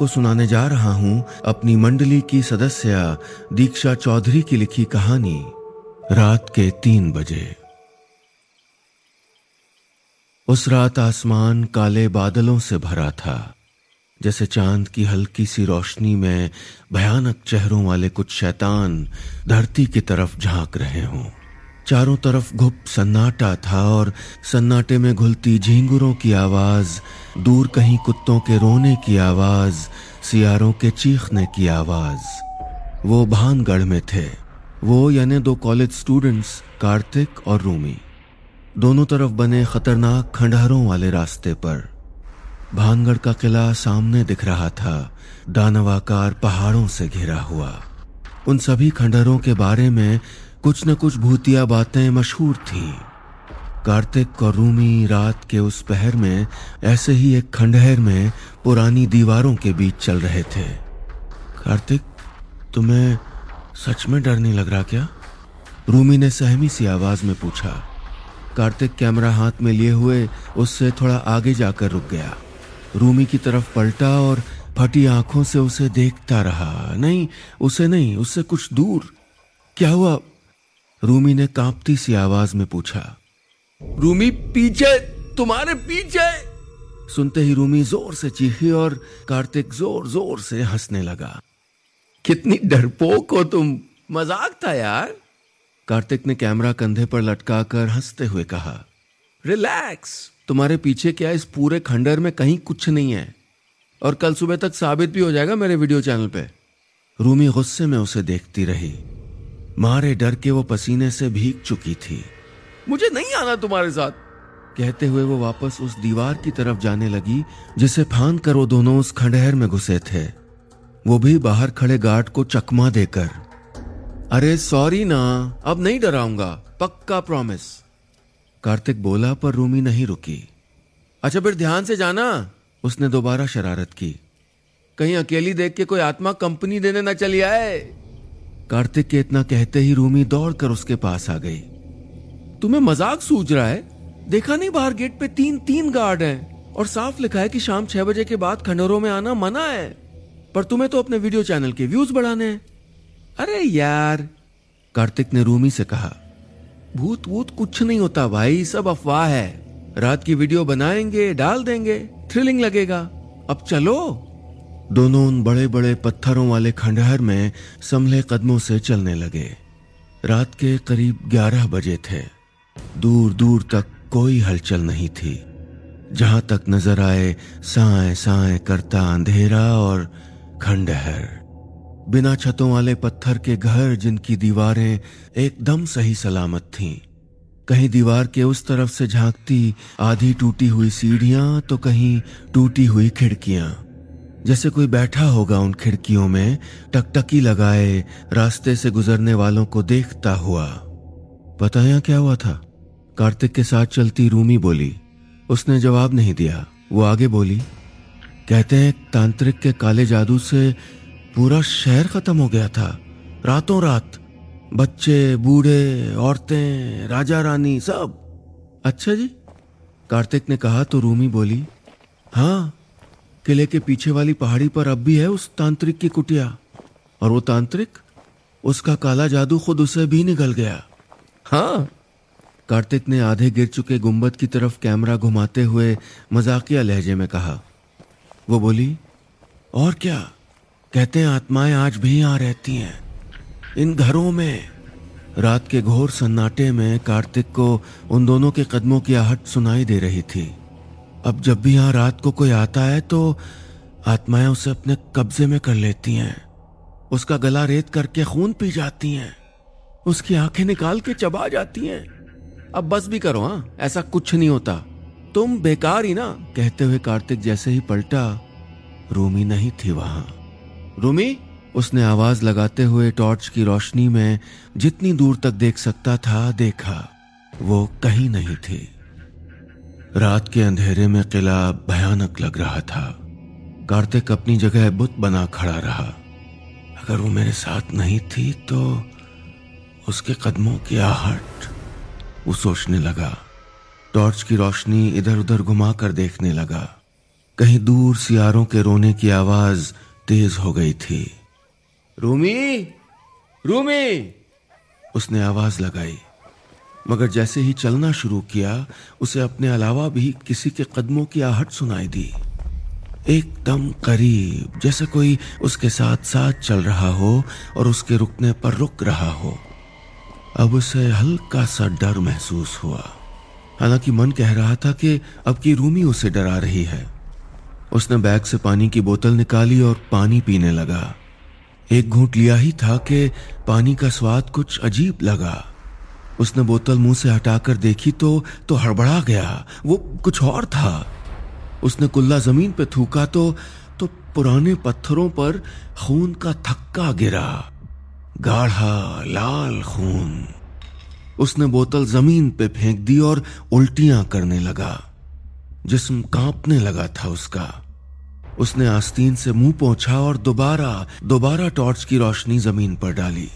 आपको सुनाने जा रहा हूँ अपनी मंडली की सदस्य दीक्षा चौधरी की लिखी कहानी, रात के तीन बजे। उस रात आसमान काले बादलों से भरा था, जैसे चाँद की हल्की सी रोशनी में भयानक चेहरों वाले कुछ शैतान धरती की तरफ़ झाँक रहे हों। चारों तरफ़ घुप सन्नाटा था और सन्नाटे में घुलती झींगुरों की आवाज़ दूर कहीं कुत्तों के रोने की आवाज़, सियारों के चीखने की आवाज़। वो भानगढ़ में थे। वो यानी दो कॉलेज स्टूडेंट्स कार्तिक और रूमी। दोनों तरफ़ बने खतरनाक खंडहरों वाले रास्ते पर। भानगढ़ का किला सामने दिख रहा था। दानवाकार पहाड़ों से घिरा हुआ। उन सभी खंडहरों के बारे में कुछ न कुछ भूतिया बातें मशहूर थी। कार्तिक और रूमी रात के उस पहर में, ऐसे ही एक खंडहर में पुरानी दीवारों के बीच चल रहे थे। कार्तिक, तुम्हें सच में डर नहीं लग रहा क्या? रूमी ने सहमी सी आवाज़ में पूछा। कार्तिक कैमरा हाथ में लिए हुए उससे थोड़ा आगे जाकर रुक गया। रूमी की तरफ़ पलटा और फटी आँखों से उसे देखता रहा। नहीं, उसे नहीं, उससे कुछ दूर। क्या हुआ? रूमी ने कांपती सी आवाज़ में पूछा। रूमी पीछे, तुम्हारे पीछे। सुनते ही रूमी ज़ोर से चीखी और कार्तिक ज़ोर ज़ोर से हंसने लगा। कितनी डरपोक हो तुम। मज़ाक था यार। कार्तिक ने कैमरा कंधे पर लटकाकर हँसते हुए कहा, रिलैक्स। तुम्हारे पीछे क्या इस पूरे खंडर में कहीं कुछ नहीं है? और कल सुबह तक साबित भी हो जाएगा मेरे वीडियो चैनल पे। रूमी गुस्से में उसे देखती रही। मारे डर के वो पसीने से भीग चुकी थी। मुझे नहीं आना तुम्हारे साथ। कहते हुए वो वापस उस दीवार की तरफ़ जाने लगी, जिसे फान कर वो दोनों उस खंडहर में घुसे थे। वो भी बाहर खड़े गार्ड को चकमा देकर। अरे, सॉरी ना, अब नहीं डराऊँगा, पक्का प्रॉमिस कार्तिक बोला, पर रूमी नहीं रुकी। अच्छा फिर ध्यान से जाना, उसने दोबारा शरारत की। कहीं अकेली देख के कोई आत्मा कंपनी देने ना चली आए। कार्तिक के इतना कहते ही रूमी दौड़कर उसके पास आ गई। तुम्हें मज़ाक सूझ रहा है? देखा नहीं बाहर गेट पे तीन तीन गार्ड हैं और साफ़ लिखा है कि शाम छह बजे के बाद खंडरों में आना मना है। पर तुम्हें तो अपने वीडियो चैनल के व्यूज़ बढ़ाने हैं। अरे यार, कार्तिक ने रूमी से कहा भूत वूत कुछ नहीं होता भाई, सब अफवाह है। रात की वीडियो बनाएँगे, डाल देंगे थ्रिलिंग लगेगा। अब चलो। दोनों उन बड़े बड़े पत्थरों वाले खंडहर में संभले कदमों से चलने लगे। रात के करीब ग्यारह बजे थे। दूर दूर तक कोई हलचल नहीं थी। जहाँ तक नज़र आए, साए साए करता अंधेरा और खंडहर। बिना छतों वाले पत्थर के घर जिनकी दीवारें एकदम सही सलामत थीं। कहीं दीवार के उस तरफ़ से झांकती, आधी टूटी हुई सीढ़ियाँ तो कहीं टूटी हुई खिड़कियाँ। जैसे कोई बैठा होगा उन खिड़कियों में, टकटकी लगाए, रास्ते से गुजरने वालों को देखता हुआ। पता क्या हुआ था? कार्तिक के साथ चलती रूमी बोली, उसने जवाब नहीं दिया। वो आगे बोली, कहते हैं तांत्रिक के काले जादू से पूरा शहर खत्म हो गया था। रातों रात बच्चे, बूढ़े, औरतें, राजा रानी सब अच्छा जी? कार्तिक ने कहा तो रूमी बोली हाँ किले के पीछे वाली पहाड़ी पर अब भी है उस तांत्रिक की कुटिया। और वो तांत्रिक? उसका काला जादू खुद उसे भी निकल गया। हाँ। कार्तिक ने आधे गिर चुके गुंबद की तरफ़ कैमरा घुमाते हुए मजाकिया लहजे में कहा, वो बोली, और क्या? कहते हैं आत्माएँ आज भी यहाँ रहती हैं। इन घरों में। रात के घोर सन्नाटे में कार्तिक को उन दोनों के कदमों की आहट सुनाई दे रही थी। अब जब भी यहाँ रात को कोई आता है तो आत्माएँ उसे अपने कब्जे में कर लेती हैं। उसका गला रेत करके खून पी जाती हैं। उसकी आँखें निकाल के चबा जाती हैं। अब बस भी करो हाँ। ऐसा कुछ नहीं होता। तुम बेकार ही ना। कहते हुए कार्तिक जैसे ही पलटा, रूमी नहीं थी वहाँ। रूमी, उसने आवाज़ लगाते हुए टॉर्च की रोशनी में जितनी दूर तक देख सकता था, देखा। वो कहीं नहीं थी। रात के अंधेरे में किला भयानक लग रहा था। कार्तिक अपनी जगह बुत बना खड़ा रहा। अगर वो मेरे साथ नहीं थी तो उसके कदमों की आहट। वो सोचने लगा। टॉर्च की रोशनी इधर उधर घुमाकर देखने लगा। कहीं दूर सियारों के रोने की आवाज़ तेज हो गई थी। रूमी? रूमी? उसने आवाज़ लगाई। मगर जैसे ही चलना शुरू किया उसे अपने अलावा भी किसी के कदमों की आहट सुनाई दी। एकदम करीब जैसे कोई उसके साथ साथ चल रहा हो और उसके रुकने पर रुक रहा हो। अब उसे हल्का सा डर महसूस हुआ। हालाँकि मन कह रहा था कि अब की रूमी उसे डरा रही है। उसने बैग से पानी की बोतल निकाली और पानी पीने लगा। एक घूंट लिया ही था कि पानी का स्वाद कुछ अजीब लगा। उसने बोतल मुँह से हटाकर देखी तो तो हड़बड़ा गया। वो कुछ और था। उसने कुल्ला ज़मीन पर थूका तो तो पुराने पत्थरों पर खून का थक्का गिरा। गाढ़ा, लाल खून। उसने बोतल ज़मीन पे फेंक दी और उल्टियाँ करने लगा। जिस्म कांपने लगा था उसका। उसने आस्तीन से मुँह पहुँचा और दोबारा दोबारा टॉर्च की रोशनी ज़मीन पर डाली।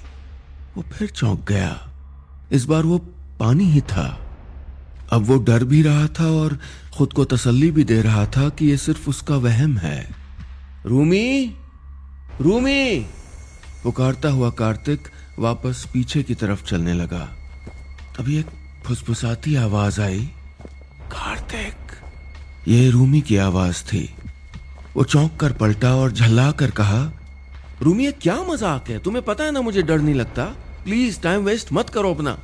वो फिर चौंक गया। इस बार वो पानी ही था। अब वो डर भी रहा था और खुद को तसल्ली भी दे रहा था कि ये सिर्फ़ उसका वहम है। रूमी रूमी। पुकारता हुआ कार्तिक वापस पीछे की तरफ़ चलने लगा। तभी एक फुसफुसाती आवाज़ आई। कार्तिक। ये रूमी की आवाज़ थी। वो चौंक कर पलटा और झल्ला कर कहा, रूमी, ये क्या मज़ाक है? तुम्हें पता है ना मुझे डर नहीं लगता? प्लीज़, टाइम वेस्ट मत करो अपना।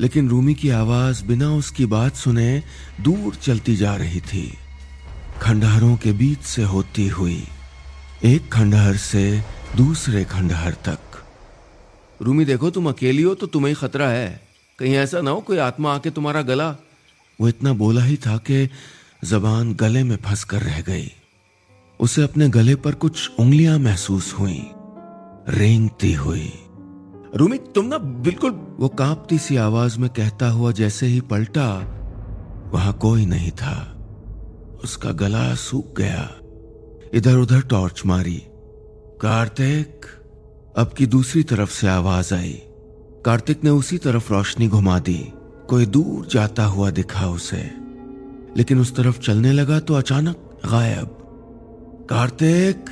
लेकिन रूमी की आवाज़ बिना उसकी बात सुने दूर चलती जा रही थी। खंडहरों के बीच से होती हुई, एक खंडहर से दूसरे खंडहर तक। रूमी, देखो तुम अकेली हो तो तुम्हें खतरा है। कहीं ऐसा ना हो कोई आत्मा आके तुम्हारा गला। वो इतना बोला ही था कि जबान गले में फंस कर रह गई। उसे अपने गले पर कुछ उंगलियाँ महसूस हुई। रेंगती हुई। रूमी, तुम ना बिल्कुल वो कांपती सी आवाज़ में कहता हुआ जैसे ही पलटा, वहाँ कोई नहीं था। उसका गला सूख गया। इधर उधर टॉर्च मारी। कार्तिक। अब की दूसरी तरफ़ से आवाज़ आई। कार्तिक ने उसी तरफ़ रोशनी घुमा दी। कोई दूर जाता हुआ दिखा उसे। लेकिन उस तरफ़ चलने लगा तो अचानक गायब। कार्तिक,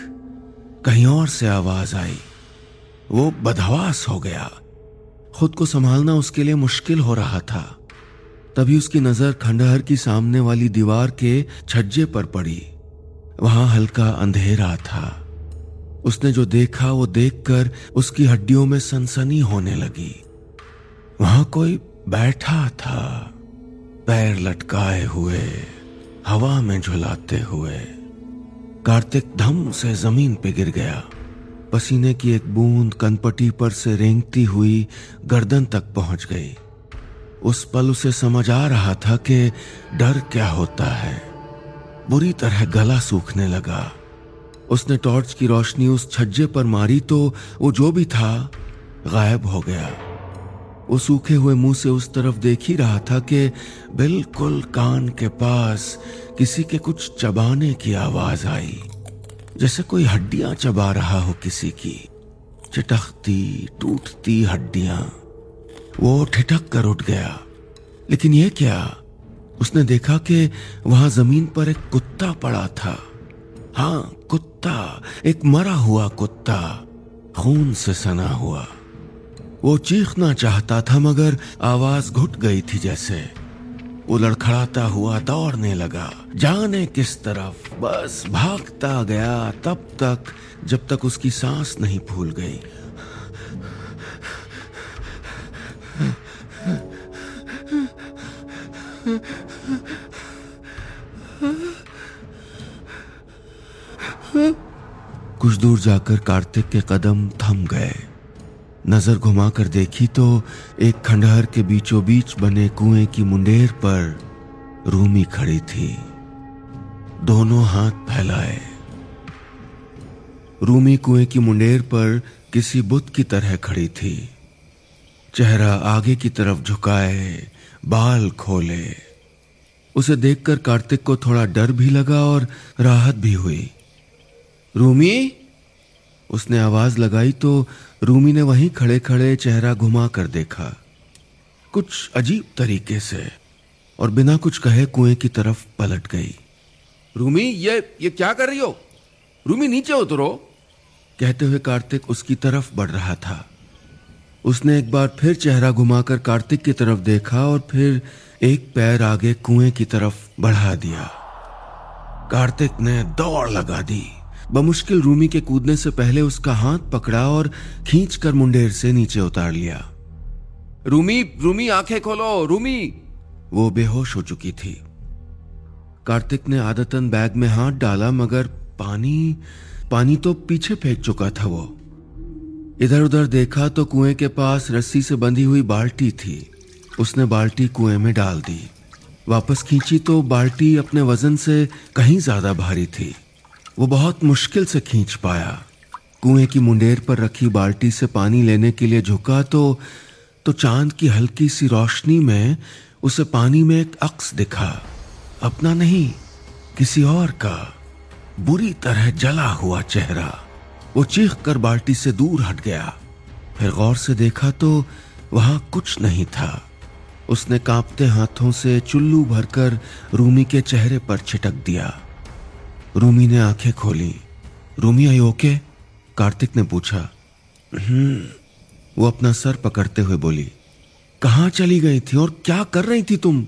कहीं और से आवाज़ आई। वो बदहवास हो गया। खुद को संभालना उसके लिए मुश्किल हो रहा था। तभी उसकी नज़र खंडहर की सामने वाली दीवार के छज्जे पर पड़ी। वहाँ हल्का अंधेरा था। उसने जो देखा, वो देखकर उसकी हड्डियों में सनसनी होने लगी। वहाँ कोई बैठा था, पैर लटकाए हुए, हवा में झुलाते हुए। कार्तिक धम से ज़मीन पे गिर गया। पसीने की एक बूंद कनपटी पर से रेंगती हुई गर्दन तक पहुँच गई। उस पल उसे समझ आ रहा था कि डर क्या होता है। बुरी तरह गला सूखने लगा। उसने टॉर्च की रोशनी उस छज्जे पर मारी तो वो जो भी था गायब हो गया। वो सूखे हुए मुँह से उस तरफ़ देख ही रहा था कि बिल्कुल कान के पास किसी के कुछ चबाने की आवाज़ आई, जैसे कोई हड्डियाँ चबा रहा हो किसी की। चटकती, टूटती हड्डियाँ। वो ठिठक कर उठ गया। लेकिन ये क्या? उसने देखा कि वहाँ ज़मीन पर एक कुत्ता पड़ा था। हाँ कुत्ता, एक मरा हुआ कुत्ता, खून से सना हुआ। वो चीखना चाहता था, मगर आवाज़ घुट गई थी जैसे। वो लड़खड़ाता हुआ दौड़ने लगा। जाने किस तरफ़, बस भागता गया तब तक, जब तक उसकी सांस नहीं फूल गई। कुछ दूर जाकर कार्तिक के कदम थम गए। नज़र घुमाकर देखी तो एक खंडहर के बीचों बीच बने कुएँ की मुंडेर पर रूमी खड़ी थी। दोनों हाथ फैलाए। रूमी कुएँ की मुंडेर पर किसी बुत की तरह खड़ी थी। चेहरा आगे की तरफ़ झुकाए, बाल खोले। उसे देखकर कार्तिक को थोड़ा डर भी लगा और राहत भी हुई। रूमी? उसने आवाज़ लगाई तो रूमी ने वहीं खड़े खड़े चेहरा घुमा कर देखा। कुछ अजीब तरीके से और बिना कुछ कहे कुएँ की तरफ़ पलट गई। रूमी, ये ये क्या कर रही हो? रूमी, नीचे उतरो। कहते हुए कार्तिक उसकी तरफ़ बढ़ रहा था। उसने एक बार फिर चेहरा घुमाकर कार्तिक की तरफ़ देखा और फिर एक पैर आगे कुएँ की तरफ़ बढ़ा दिया। कार्तिक ने दौड़ लगा दी। बमुश्किल रूमी के कूदने से पहले उसका हाथ पकड़ा और खींचकर मुंडेर से नीचे उतार लिया। रूमी रूमी, आँखें खोलो, रूमी। वो बेहोश हो चुकी थी। कार्तिक ने आदतन बैग में हाथ डाला, मगर पानी पानी तो पीछे फेंक चुका था वो। इधर उधर देखा तो कुएँ के पास रस्सी से बंधी हुई बाल्टी थी। उसने बाल्टी कुएँ में डाल दी। वापस खींची तो बाल्टी अपने वज़न से कहीं ज़्यादा भारी थी। वो बहुत मुश्किल से खींच पाया। कुएँ की मुंडेर पर रखी बाल्टी से पानी लेने के लिए झुका तो तो चाँद की हल्की सी रोशनी में उसे पानी में एक अक्स दिखा। अपना नहीं, किसी और का। बुरी तरह जला हुआ चेहरा। वो चीख कर बाल्टी से दूर हट गया। फिर गौर से देखा तो वहाँ कुछ नहीं था। उसने कांपते हाथों से चुल्लू भरकर रूमी के चेहरे पर छिटक दिया। रूमी ने आँखें खोली। रूमी आई ओके कार्तिक ने पूछा। हम्म वो अपना सर पकड़ते हुए बोली। कहाँ चली गई थी और क्या कर रही थी तुम?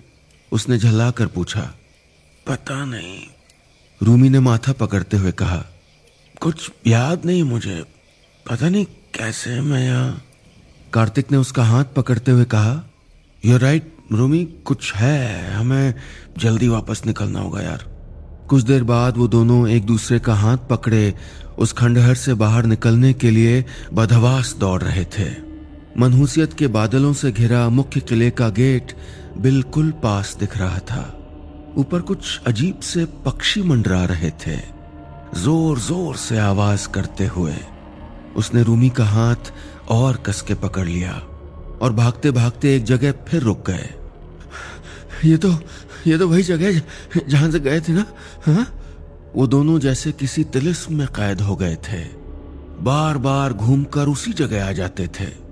उसने झल्ला कर पूछा। पता नहीं। रूमी ने माथा पकड़ते हुए कहा। कुछ याद नहीं मुझे। पता नहीं कैसे मैं यहाँ। कार्तिक ने उसका हाथ पकड़ते हुए कहा। यू राइट रूमी कुछ है। हमें जल्दी वापस निकलना होगा यार। कुछ देर बाद वो दोनों एक दूसरे का हाथ पकड़े उस खंडहर से बाहर निकलने के लिए बदहवास दौड़ रहे थे। मनहूसियत के बादलों से घिरा मुख्य किले का गेट बिल्कुल पास दिख रहा था। ऊपर कुछ अजीब से पक्षी मंडरा रहे थे। ज़ोर ज़ोर से आवाज़ करते हुए उसने रूमी का हाथ और कसके पकड़ लिया और भागते भागते एक जगह फिर रुक गए। ये तो ये तो वही जगह जहाँ से गए थे ना, हा? वो दोनों जैसे किसी तिलिस्म में कैद हो गए थे। बार बार घूमकर उसी जगह आ जाते थे।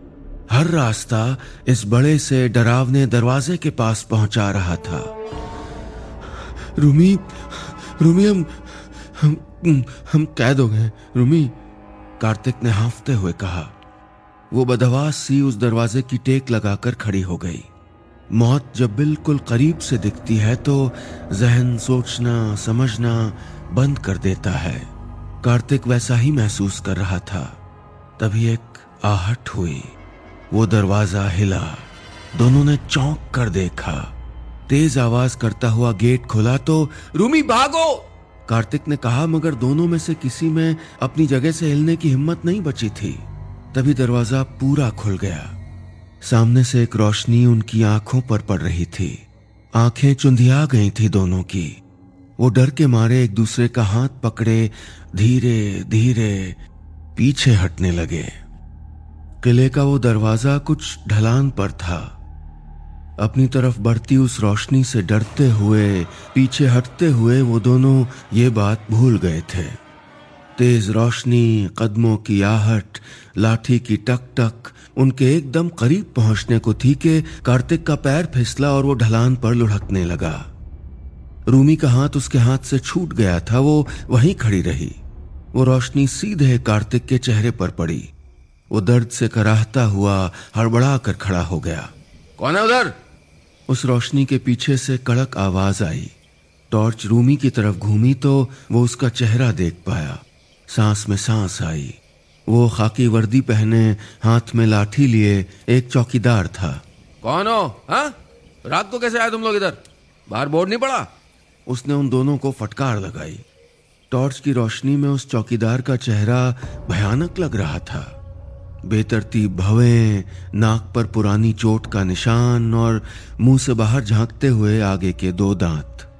हर रास्ता इस बड़े से डरावने दरवाजे के पास पहुँचा रहा था। रूमी रूमी, हम हम हम कैद हो गए। रूमी, कार्तिक ने हाफते हुए कहा। वो बदवास सी उस दरवाजे की टेक लगाकर खड़ी हो गई। मौत जब बिल्कुल करीब से दिखती है तो जहन सोचना, समझना बंद कर देता है। कार्तिक वैसा ही महसूस कर रहा था। तभी एक आहट हुई। वो दरवाज़ा हिला। दोनों ने चौंक कर देखा। तेज आवाज़ करता हुआ गेट खुला तो रूमी, भागो! कार्तिक ने कहा, मगर दोनों में से किसी में अपनी जगह से हिलने की हिम्मत नहीं बची थी। तभी दरवाज़ा पूरा खुल गया। सामने से एक रोशनी उनकी आँखों पर पड़ रही थी। आँखें चुंधिया गई थी दोनों की। वो डर के मारे एक दूसरे का हाथ पकड़े, धीरे धीरे पीछे हटने लगे। किले का वो दरवाज़ा कुछ ढलान पर था। अपनी तरफ़ बढ़ती उस रोशनी से डरते हुए, पीछे हटते हुए वो दोनों ये बात भूल गए थे। तेज रोशनी, कदमों की आहट, लाठी की टक टक उनके एकदम करीब पहुँचने को थी कि कार्तिक का पैर फिसला और वो ढलान पर लुढ़कने लगा। रूमी का हाथ उसके हाथ से छूट गया था वो वहीं खड़ी रही। वो रोशनी सीधे कार्तिक के चेहरे पर पड़ी। वो दर्द से कराहता हुआ हड़बड़ा कर खड़ा हो गया। कौन है उधर? उस रोशनी के पीछे से कड़क आवाज़ आई। टॉर्च रूमी की तरफ़ घूमी तो वो उसका चेहरा देख पाया। सांस में सांस आई। वो खाकी वर्दी पहने हाथ में लाठी लिए एक चौकीदार था। कौन हो हा? रात को कैसे आए तुम लोग इधर? बाहर बोर्ड नहीं पड़ा? उसने उन दोनों को फटकार लगाई। टॉर्च की रोशनी में उस चौकीदार का चेहरा भयानक लग रहा था। बेतरतीब भवें नाक पर पुरानी चोट का निशान और मुँह से बाहर झांकते हुए आगे के दो दांत।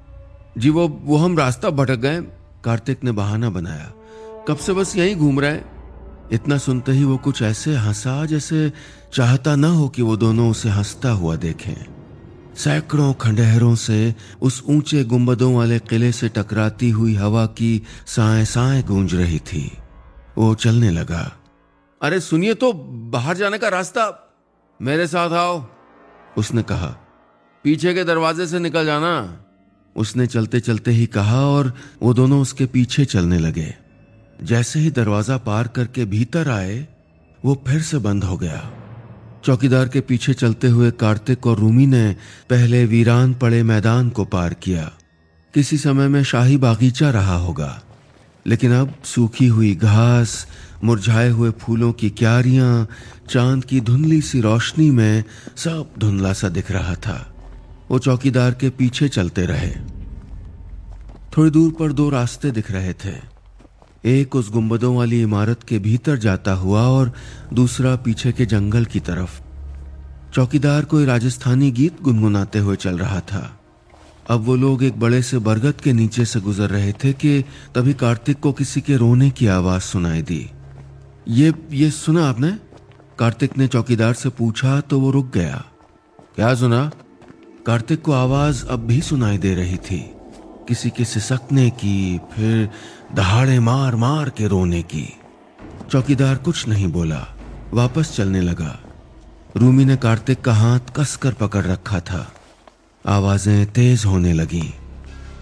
जी वो वो हम रास्ता भटक गए। कार्तिक ने बहाना बनाया। कब से बस यहीं घूम रहे इतना सुनते ही वो कुछ ऐसे हंसा जैसे चाहता ना हो कि वो दोनों उसे हंसता हुआ देखें। सैकड़ों खंडहरों से उस ऊँचे गुंबदों वाले किले से टकराती हुई हवा की साए साए गूंज रही थी। वो चलने लगा। अरे सुनिए तो बाहर जाने का रास्ता। मेरे साथ आओ। उसने कहा। पीछे के दरवाजे से निकल जाना। उसने चलते चलते ही कहा और वो दोनों उसके पीछे चलने लगे। जैसे ही दरवाज़ा पार करके भीतर आए, वो फिर से बंद हो गया। चौकीदार के पीछे चलते हुए कार्तिक और रूमी ने पहले वीरान पड़े मैदान को पार किया। किसी समय में शाही बागीचा रहा होगा, लेकिन अब सूखी हुई घास, मुरझाए हुए फूलों की क्यारियाँ, चाँद की धुंधली सी रोशनी में सब धुंधला सा दिख रहा था। वो चौकीदार के पीछे चलते रहे। थोड़ी दूर पर दो रास्ते दिख रहे थे। एक उस गुंबदों वाली इमारत के भीतर जाता हुआ और दूसरा पीछे के जंगल की तरफ़। चौकीदार कोई राजस्थानी गीत गुनगुनाते हुए चल रहा था। अब वो लोग एक बड़े से बरगद के नीचे से गुजर रहे थे कि तभी कार्तिक को किसी के रोने की आवाज़ सुनाई दी। ये ये सुना आपने? कार्तिक ने चौकीदार से पूछा तो वो रुक गया। क्या सुना? कार्तिक को आवाज़ अब भी सुनाई दे रही थी। किसी के सिसकने की, फिर दहाड़े मार मार के रोने की। चौकीदार कुछ नहीं बोला, वापस चलने लगा। रूमी ने कार्तिक का हाथ कसकर पकड़ रखा था। आवाज़ें तेज होने लगी,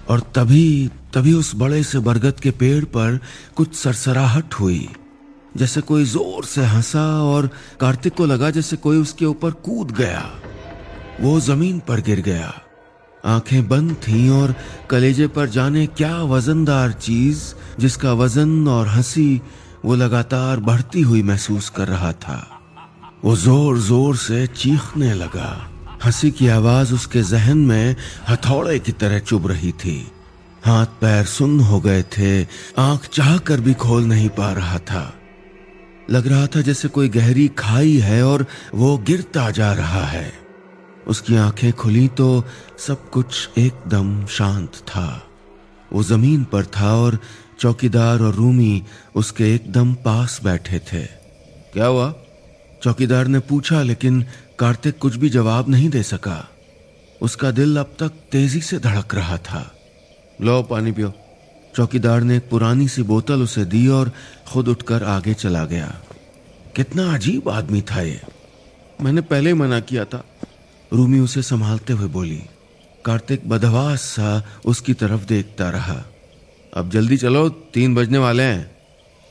और तभी तभी उस बड़े से बरगद के पेड़ पर कुछ सरसराहट हुई, जैसे कोई ज़ोर से हंसा और कार्तिक को लगा जैसे कोई उसके ऊपर कूद गया। वो ज़मीन पर गिर गया। आँखें बंद थीं और कलेजे पर जाने क्या वजनदार चीज़ जिसका वज़न और हँसी वो लगातार बढ़ती हुई महसूस कर रहा था। वो ज़ोर ज़ोर से चीखने लगा। हँसी की आवाज़ उसके जहन में हथौड़े की तरह चुभ रही थी। हाथ पैर सुन्न हो गए थे, आँख चाह कर भी खोल नहीं पा रहा था। लग रहा था जैसे कोई गहरी खाई है और वो गिरता जा रहा है। उसकी आँखें खुली तो सब कुछ एकदम शांत था। वो ज़मीन पर था और चौकीदार और रूमी उसके एकदम पास बैठे थे। क्या हुआ? चौकीदार ने पूछा, लेकिन कार्तिक कुछ भी जवाब नहीं दे सका। उसका दिल अब तक तेज़ी से धड़क रहा था। लो, पानी पियो। चौकीदार ने एक पुरानी सी बोतल उसे दी और खुद उठकर आगे चला गया। कितना अजीब आदमी था ये। मैंने पहले ही मना किया था। रूमी उसे संभालते हुए बोली, कार्तिक बदवास सा उसकी तरफ़ देखता रहा। अब जल्दी चलो, तीन बजने वाले हैं।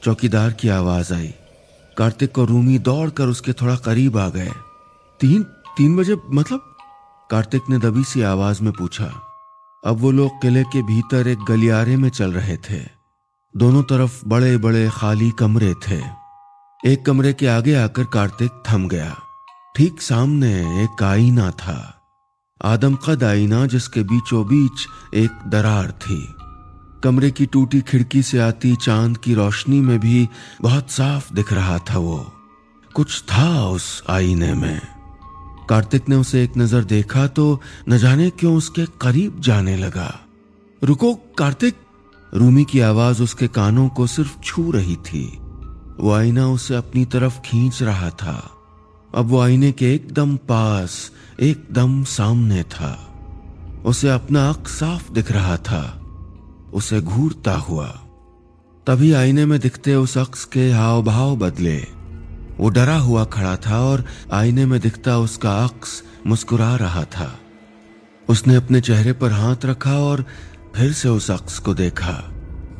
चौकीदार की आवाज़ आई। कार्तिक और रूमी दौड़कर उसके थोड़ा करीब आ गए। तीन तीन बजे मतलब? कार्तिक ने दबी सी आवाज़ में पूछा। अब वो लोग किले के भीतर एक गलियारे में चल रहे थे। दोनों तरफ़ बड़े बड़े खाली कमरे थे। एक कमरे के आगे आकर कार्तिक थम गया। ठीक सामने एक आईना था। आदम कद आईना जिसके बीचों बीच एक दरार थी। कमरे की टूटी खिड़की से आती चाँद की रोशनी में भी बहुत साफ़ दिख रहा था वो। कुछ था उस आईने में। कार्तिक ने उसे एक नज़र देखा तो न जाने क्यों उसके करीब जाने लगा। रुको, कार्तिक! रूमी की आवाज़ उसके कानों को सिर्फ़ छू रही थी। वो आईना उसे अपनी तरफ़ खींच रहा था। अब वो आईने के एकदम पास, एकदम सामने था। उसे अपना अक साफ़ दिख रहा था। उसे घूरता हुआ। तभी आईने में दिखते उस अक्स के हाव भाव बदले। वो डरा हुआ खड़ा था और आईने में दिखता उसका अक्स मुस्कुरा रहा था। उसने अपने चेहरे पर हाथ रखा और फिर से उस अक्स को देखा।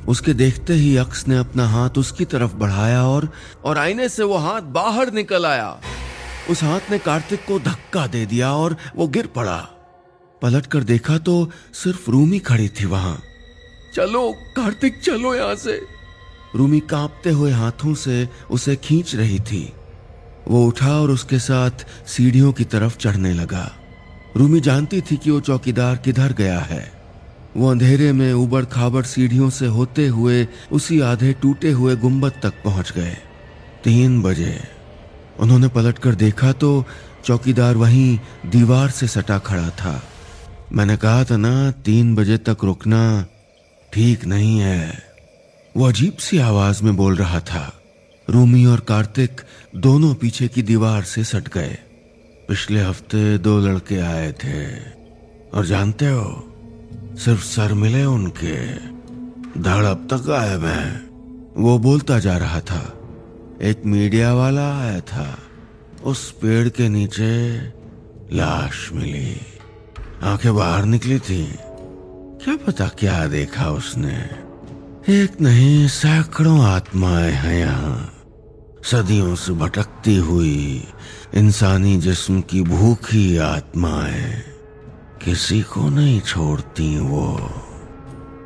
उसके देखते ही अक्स ने अपना हाथ उसकी तरफ़ बढ़ाया और और आईने से वो हाथ बाहर निकल आया। उस हाथ ने कार्तिक को धक्का दे दिया और वो गिर पड़ा। पलट कर देखा तो सिर्फ़ रूमी खड़ी थी वहाँ। चलो कार्तिक चलो यहाँ से। रूमी कांपते हुए हाथों से उसे खींच रही थी। वो उठा और उसके साथ सीढ़ियों की तरफ़ चढ़ने लगा। रूमी जानती थी कि वो चौकीदार किधर गया है। वो अंधेरे में उबड़ खाबड़ सीढ़ियों से होते हुए उसी आधे टूटे हुए गुंबद तक पहुँच गए। तीन बजे। उन्होंने पलटकर देखा तो चौकीदार वहीं दीवार से सटा खड़ा था। मैंने कहा था ना तीन बजे तक रुकना ठीक नहीं है। वो अजीब सी आवाज़ में बोल रहा था। रूमी और कार्तिक दोनों पीछे की दीवार से सट गए। पिछले हफ़्ते दो लड़के आए थे। और जानते हो, सिर्फ़ सर मिले उनके। धड़ अब तक गायब है। वो बोलता जा रहा था। एक मीडिया वाला आया था। उस पेड़ के नीचे लाश मिली। आँखें बाहर निकली थी। क्या पता क्या देखा उसने। एक नहीं, सैकड़ों आत्माएँ हैं यहाँ। सदियों से भटकती हुई इंसानी जिस्म की भूखी आत्माएँ किसी को नहीं छोड़ती वो।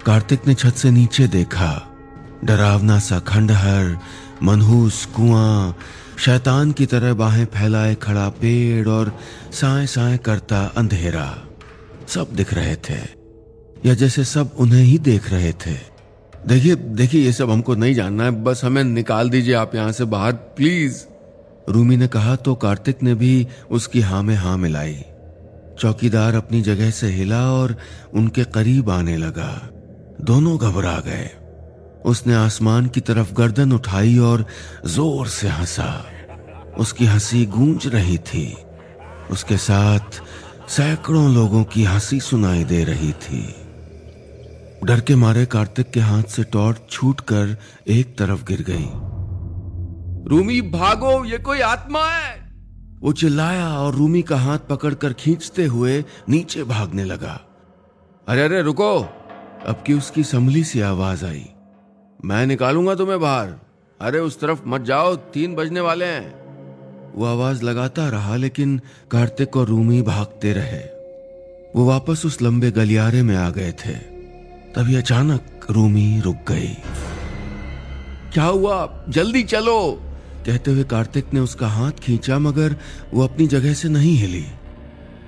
कार्तिक ने छत से नीचे देखा। डरावना सा खंडहर मनहूस कुआँ शैतान की तरह बाहें फैलाए खड़ा पेड़ और साए साए करता अंधेरा। सब दिख रहे थे, या जैसे सब उन्हें ही देख रहे थे। देखिए देखिए, ये सब हमको नहीं जानना है, बस हमें निकाल दीजिए आप यहाँ से बाहर, प्लीज़। रूमी ने कहा तो कार्तिक ने भी उसकी हाँ में हाँ मिलाई। चौकीदार अपनी जगह से हिला और उनके करीब आने लगा। दोनों घबरा गए। उसने आसमान की तरफ़ गर्दन उठाई और ज़ोर से हंसा। उसकी हँसी गूंज रही थी। उसके साथ सैकड़ों लोगों की हँसी सुनाई दे रही थी। डर के मारे कार्तिक के हाथ से टॉर्च छूटकर एक तरफ़ गिर गई। रूमी भागो ये कोई आत्मा है। वो चिल्लाया और रूमी का हाथ पकड़कर खींचते हुए नीचे भागने लगा। अरे अरे रुको। अब की उसकी संभली सी आवाज़ आई। मैं निकालूँगा तुम्हें बाहर। अरे, उस तरफ़ मत जाओ, तीन बजने वाले हैं। वो आवाज़ लगाता रहा, लेकिन कार्तिक और रूमी भागते रहे। वो वापस उस लंबे गलियारे में आ गए थे। तभी अचानक रूमी रुक गई। क्या हुआ? जल्दी चलो! कहते हुए कार्तिक ने उसका हाथ खींचा, मगर वो अपनी जगह से नहीं हिली।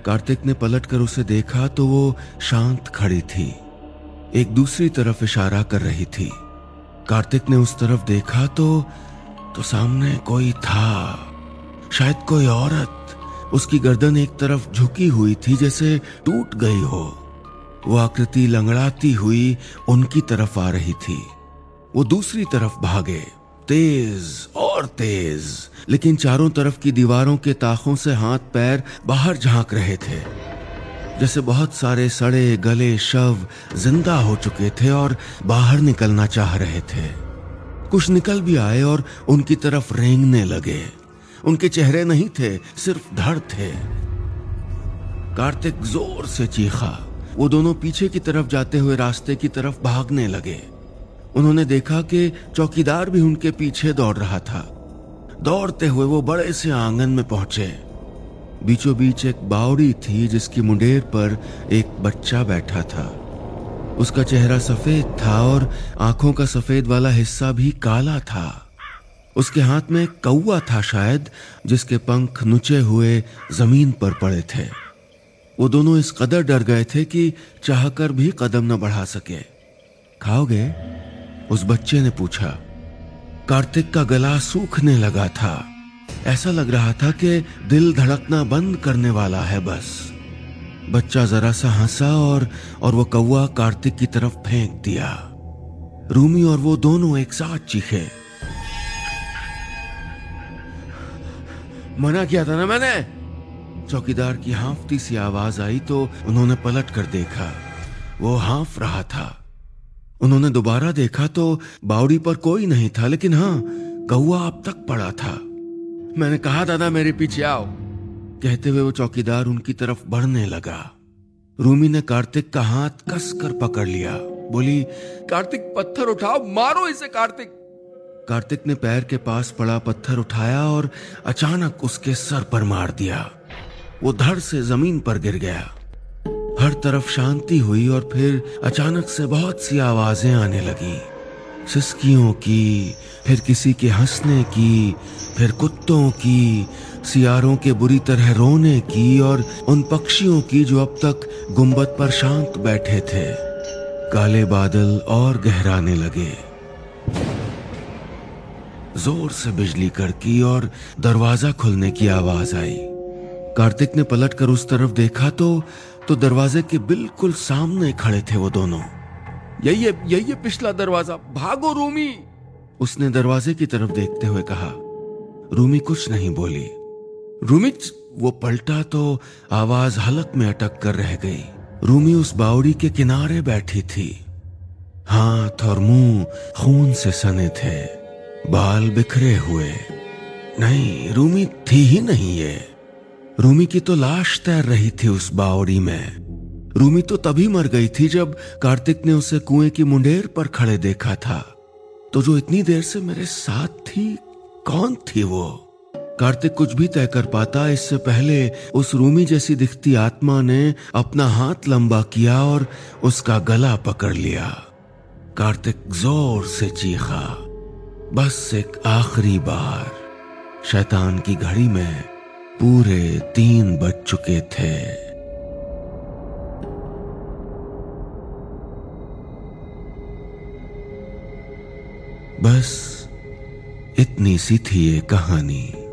कार्तिक ने पलट कर उसे देखा तो वो शांत खड़ी थी। एक दूसरी तरफ़ इशारा कर रही थी। कार्तिक ने उस तरफ़ देखा तो तो सामने कोई था, शायद कोई औरत। उसकी गर्दन एक तरफ़ झुकी हुई थी, जैसे टूट गई हो। वो आकृति लंगड़ाती हुई उनकी तरफ़ आ रही थी। वो दूसरी तरफ़ भागे, तेज और तेज, लेकिन चारों तरफ़ की दीवारों के ताखों से हाथ पैर बाहर झाँक रहे थे। जैसे बहुत सारे सड़े, गले, शव ज़िंदा हो चुके थे और बाहर निकलना चाह रहे थे। कुछ निकल भी आए और उनकी तरफ़ रेंगने लगे। उनके चेहरे नहीं थे, सिर्फ़ धड़ थे। कार्तिक ज़ोर से चीखा। वो दोनों पीछे की तरफ़ जाते हुए रास्ते की तरफ़ भागने लगे। उन्होंने देखा कि चौकीदार भी उनके पीछे दौड़ रहा था। दौड़ते हुए वो बड़े से आँगन में पहुँचे। बीचों बीच एक बावड़ी थी जिसकी मुंडेर पर एक बच्चा बैठा था। उसका चेहरा सफ़ेद था और आँखों का सफ़ेद वाला हिस्सा भी काला था। उसके हाथ में कौआ था शायद, जिसके पंख नुचे हुए ज़मीन पर पड़े थे। वो दोनों इस कदर डर गए थे कि चाहकर भी कदम न बढ़ा सके। खाओगे? उस बच्चे ने पूछा। कार्तिक का गला सूखने लगा था। ऐसा लग रहा था कि दिल धड़कना बंद करने वाला है बस। बच्चा जरा सा हंसा और और वो कौआ कार्तिक की तरफ़ फेंक दिया। रूमी और वो दोनों एक साथ चीखे। मना किया था ना मैंने? चौकीदार की हाफती सी आवाज़ आई तो उन्होंने पलट कर देखा। वो हाफ़ रहा था। उन्होंने दोबारा देखा तो बावड़ी पर कोई नहीं था, लेकिन हाँ कौआ अब तक पड़ा था। मैंने कहा, दादा, मेरे पीछे आओ. कहते हुए वो चौकीदार उनकी तरफ़ बढ़ने लगा। रूमी ने कार्तिक का हाथ कस कर पकड़ लिया। बोली, कार्तिक, पत्थर उठाओ, मारो इसे, कार्तिक! कार्तिक ने पैर के पास पड़ा पत्थर उठाया और अचानक उसके सर पर मार दिया। वो धड़ से ज़मीन पर गिर गया। हर तरफ़ शांति हुई और फिर अचानक से बहुत सी आवाज़ें आने लगी। सिस्कियों की, फिर किसी के हंसने की, फिर कुत्तों की, सियारों के बुरी तरह रोने की और उन पक्षियों की जो अब तक गुंबद पर शांत बैठे थे। काले बादल और गहराने लगे। ज़ोर से बिजली कड़की और दरवाज़ा खुलने की आवाज़ आई। कार्तिक ने पलटकर उस तरफ़ देखा तो तो दरवाजे के बिल्कुल सामने खड़े थे वो दोनों। यही है यही है पिछला दरवाज़ा। भागो रूमी। उसने दरवाजे की तरफ़ देखते हुए कहा, रूमी कुछ नहीं बोली। रूमी, वो पलटा तो आवाज़ हलक में अटक कर रह गई। रूमी उस बावड़ी के किनारे बैठी थी। हाथ और मुँह खून से सने थे। बाल बिखरे हुए। नहीं, रूमी थी ही नहीं ये। रूमी की तो लाश तैर रही थी उस बावड़ी में। रूमी तो तभी मर गई थी जब कार्तिक ने उसे कुएँ की मुंडेर पर खड़े देखा था। तो जो इतनी देर से मेरे साथ थी, कौन थी वो? कार्तिक कुछ भी तय कर पाता, इससे पहले उस रूमी जैसी दिखती आत्मा ने अपना हाथ लंबा किया और उसका गला पकड़ लिया। कार्तिक ज़ोर से चीखा, बस एक आखिरी बार। शैतान की घड़ी में पूरे तीन बज चुके थे। बस इतनी सी थी ये कहानी।